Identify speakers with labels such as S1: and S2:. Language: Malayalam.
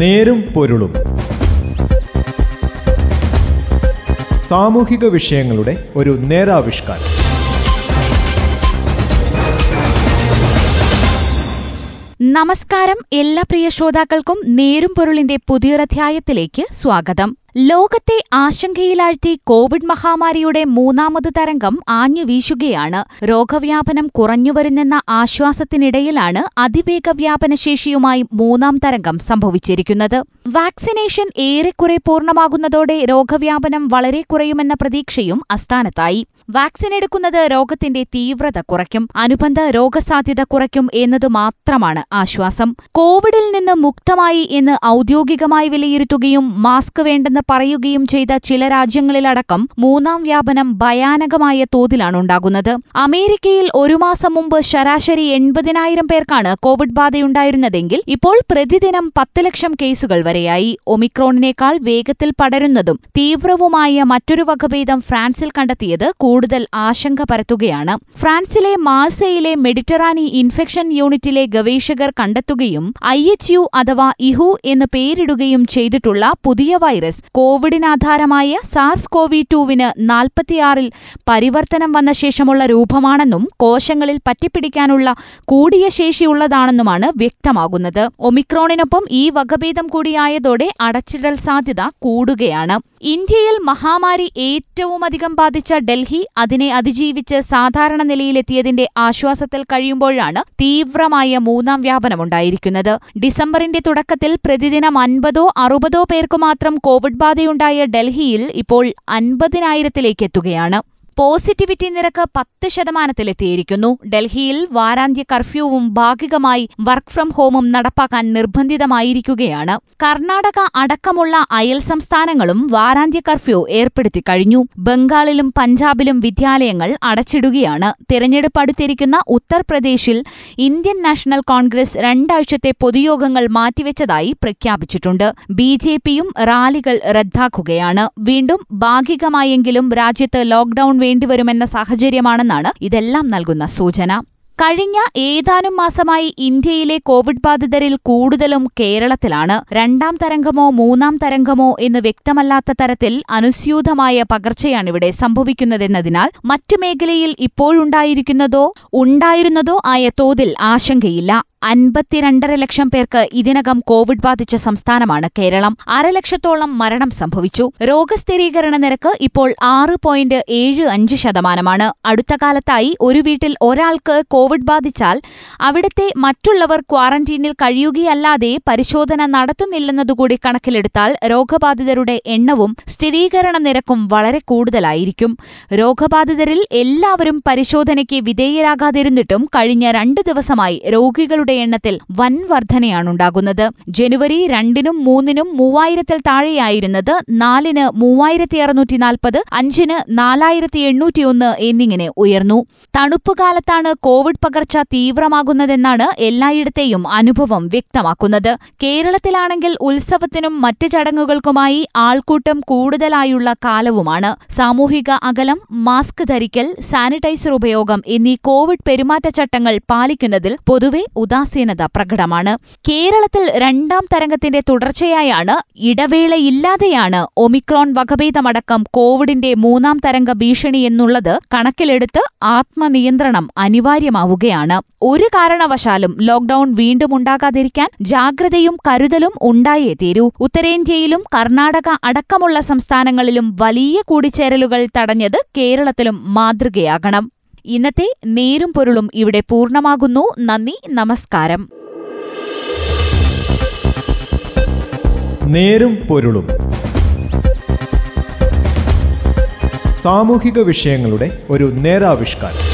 S1: നേരും പൊരുളും. സാമൂഹിക വിഷയങ്ങളുടെ ഒരു നേരാവിഷ്കാരം.
S2: നമസ്കാരം. എല്ലാ പ്രിയ ശ്രോതാക്കൾക്കും നേരും പൊരുളിന്റെ പുതിയൊരധ്യായത്തിലേക്ക് സ്വാഗതം. ലോകത്തെ ആശങ്കയിലാഴ്ത്തി കോവിഡ് മഹാമാരിയുടെ മൂന്നാമത് തരംഗം ആഞ്ഞുവീശുകയാണ്. രോഗവ്യാപനം കുറഞ്ഞുവരുന്നെന്ന ആശ്വാസത്തിനിടയിലാണ് അതിവേഗ വ്യാപനശേഷിയുമായി മൂന്നാം തരംഗം സംഭവിച്ചിരിക്കുന്നത്. വാക്സിനേഷൻ ഏറെക്കുറെ പൂർണമാകുന്നതോടെ രോഗവ്യാപനം വളരെ കുറയുമെന്ന പ്രതീക്ഷയും അസ്ഥാനത്തായി വാക്സിൻ എടുക്കുന്നത് രോഗത്തിന്റെ തീവ്രത കുറയ്ക്കും അനുബന്ധ രോഗസാധ്യത കുറയ്ക്കും എന്നതു മാത്രമാണ് ആശ്വാസം. കോവിഡിൽ നിന്ന് മുക്തമായി എന്ന് ഔദ്യോഗികമായി വിലയിരുത്തുകയും മാസ്ക് വേണ്ടെന്ന് പറയുകയും ചെയ്ത ചില രാജ്യങ്ങളിലടക്കം മൂന്നാം വ്യാപനം ഭയാനകമായ തോതിലാണ് ഉണ്ടാകുന്നത്. അമേരിക്കയിൽ ഒരു മാസം മുമ്പ് ശരാശരി എൺപതിനായിരം പേർക്കാണ് കോവിഡ് ബാധയുണ്ടായിരുന്നതെങ്കിൽ ഇപ്പോൾ പ്രതിദിനം പത്ത് ലക്ഷം കേസുകൾ വരെയായി. ഒമിക്രോണിനേക്കാൾ വേഗത്തിൽ പടരുന്നതും തീവ്രവുമായ മറ്റൊരു വകഭേദം ഫ്രാൻസിൽ കണ്ടെത്തിയത് കൂടുതൽ ആശങ്ക പരത്തുകയാണ്. ഫ്രാൻസിലെ മാസയിലെ മെഡിറ്ററാനി ഇൻഫെക്ഷൻ യൂണിറ്റിലെ ഗവേഷകർ കണ്ടെത്തുകയും ഐ എച്ച് യു അഥവാ ഇഹു എന്ന് പേരിടുകയും ചെയ്തിട്ടുള്ള പുതിയ വൈറസ് കോവിഡിനാധാരമായ സാർസ് കോവി ടുവിന് നാൽപ്പത്തിയാറിൽ പരിവർത്തനം വന്ന ശേഷമുള്ള രൂപമാണെന്നും കോശങ്ങളിൽ പറ്റിപ്പിടിക്കാനുള്ള കൂടിയ ശേഷിയുള്ളതാണെന്നുമാണ് വ്യക്തമാകുന്നത്. ഒമിക്രോണിനൊപ്പം ഈ വകഭേദം കൂടിയായതോടെ അടച്ചിടൽ സാധ്യത കൂടുകയാണ്. ഇന്ത്യയിൽ മഹാമാരി ഏറ്റവുമധികം ബാധിച്ച ഡൽഹി അതിനെ അതിജീവിച്ച് സാധാരണ നിലയിലെത്തിയതിന്റെ ആശ്വാസത്തിൽ കഴിയുമ്പോഴാണ് തീവ്രമായ മൂന്നാം വ്യാപനമുണ്ടായിരിക്കുന്നത്. ഡിസംബറിന്റെ തുടക്കത്തിൽ പ്രതിദിനം അൻപതോ അറുപതോ പേർക്ക് മാത്രം കോവിഡ് ബാധയുണ്ടായ ഡൽഹിയിൽ ഇപ്പോൾ അൻപതിനായിരത്തിലേക്ക് എത്തുകയാണ്. പോസിറ്റിവിറ്റി നിരക്ക് പത്ത് ശതമാനത്തിലെത്തിയിരിക്കുന്നു. ഡൽഹിയിൽ വാരാന്ത്യ കർഫ്യൂവും ഭാഗികമായി വർക്ക് ഫ്രം ഹോമും നടപ്പാക്കാൻ നിർബന്ധിതമായിരിക്കുകയാണ്. കർണാടക അടക്കമുള്ള അയൽ സംസ്ഥാനങ്ങളും വാരാന്ത്യ കർഫ്യൂ ഏർപ്പെടുത്തി കഴിഞ്ഞു. ബംഗാളിലും പഞ്ചാബിലും വിദ്യാലയങ്ങൾ അടച്ചിടുകയാണ്. തിരഞ്ഞെടുപ്പ് അടുത്തിരിക്കുന്ന ഉത്തർപ്രദേശിൽ ഇന്ത്യൻ നാഷണൽ കോൺഗ്രസ് രണ്ടാഴ്ചത്തെ പൊതുയോഗങ്ങൾ മാറ്റിവെച്ചതായി പ്രഖ്യാപിച്ചിട്ടുണ്ട്. ബി ജെ പിയും റാലികൾ റദ്ദാക്കുകയാണ്. വീണ്ടും ഭാഗികമായെങ്കിലും രാജ്യത്ത് ലോക്ഡൌൺ വേണ്ടിവരുമെന്ന സാഹചര്യമാണെന്നാണ് ഇതെല്ലാം നൽകുന്ന സൂചന. കഴിഞ്ഞ ഏതാനും മാസമായി ഇന്ത്യയിലെ കോവിഡ് ബാധിതരിൽ കൂടുതലും കേരളത്തിലാണ്. രണ്ടാം തരംഗമോ മൂന്നാം തരംഗമോ എന്ന് വ്യക്തമല്ലാത്ത തരത്തിൽ അനുസ്യൂതമായ പകർച്ചയാണിവിടെ സംഭവിക്കുന്നതെന്നതിനാൽ മറ്റു മേഖലയിൽ ഇപ്പോഴുണ്ടായിരിക്കുന്നതോ ഉണ്ടായിരുന്നതോ ആയ തോതിൽ ആശങ്കയില്ല. അൻപത്തിരണ്ടര ലക്ഷം പേർക്ക് ഇതിനകം കോവിഡ് ബാധിച്ച സംസ്ഥാനമാണ് കേരളം. അരലക്ഷത്തോളം മരണം സംഭവിച്ചു. രോഗസ്ഥിരീകരണ നിരക്ക് ഇപ്പോൾ ആറ് പോയിന്റ് ഏഴ് അഞ്ച് ശതമാനമാണ്. അടുത്ത കാലത്തായി ഒരു വീട്ടിൽ ഒരാൾക്ക് കോവിഡ് ബാധിച്ചാൽ അവിടുത്തെ മറ്റുള്ളവർ ക്വാറന്റീനിൽ കഴിയുകയല്ലാതെ പരിശോധന നടത്തുന്നില്ലെന്നതുകൂടി കണക്കിലെടുത്താൽ രോഗബാധിതരുടെ എണ്ണവും സ്ഥിരീകരണ നിരക്കും വളരെ കൂടുതലായിരിക്കും. രോഗബാധിതരിൽ എല്ലാവരും പരിശോധനയ്ക്ക് വിധേയരാകാതിരുന്നിട്ടും കഴിഞ്ഞ രണ്ട് ദിവസമായി രോഗികളുടെ എണ്ണത്തിൽ വൻ വർധനയാണുണ്ടാകുന്നത്. ജനുവരി രണ്ടിനും മൂന്നിനും മൂവായിരത്തിൽ താഴെയായിരുന്നത് നാലിന് മൂവായിരത്തി അറുന്നൂറ്റി നാൽപ്പത് അഞ്ചിന് നാലായിരത്തി എണ്ണൂറ്റിയൊന്ന് എന്നിങ്ങനെ ഉയർന്നു. തണുപ്പുകാലത്താണ് കോവിഡ് പകർച്ച തീവ്രമാകുന്നതെന്നാണ് എല്ലായിടത്തെയും അനുഭവം വ്യക്തമാക്കുന്നത്. കേരളത്തിലാണെങ്കിൽ ഉത്സവത്തിനും മറ്റ് ചടങ്ങുകൾക്കുമായി ആൾക്കൂട്ടം കൂടുതലായുള്ള കാലവുമാണ്. സാമൂഹിക അകലം മാസ്ക് ധരിക്കൽ സാനിറ്റൈസർ ഉപയോഗം എന്നീ കോവിഡ് പെരുമാറ്റച്ചട്ടങ്ങൾ പാലിക്കുന്നതിൽ പൊതുവെ ഉദാസീനത പ്രകടമാണ്. കേരളത്തിൽ രണ്ടാം തരംഗത്തിന്റെ തുടർച്ചയായാണ് ഇടവേളയില്ലാതെയാണ് ഒമിക്രോൺ വകഭേദമടക്കം കോവിഡിന്റെ മൂന്നാം തരംഗ ഭീഷണിയെന്നുള്ളത് കണക്കിലെടുത്ത് ആത്മനിയന്ത്രണം അനിവാര്യമാവുകയാണ് ഒരു കാരണവശാലും ലോക്ഡൌൺ വീണ്ടും ഉണ്ടാകാതിരിക്കാൻ ജാഗ്രതയും കരുതലും ഉണ്ടായേ തീരൂ. ഉത്തരേന്ത്യയിലും കർണാടക അടക്കമുള്ള സംസ്ഥാനങ്ങളിലും വലിയ കൂടിച്ചേരലുകൾ തടഞ്ഞത് കേരളത്തിലും മാതൃകയാകണം. ഇന്നത്തെ നേരും പൊരുളും ഇവിടെ പൂർണമാകുന്നു. നന്ദി നമസ്കാരം.
S1: നേരും പൊരുളും. സാമൂഹിക വിഷയങ്ങളുടെ ഒരു നേരാവിഷ്കാരം.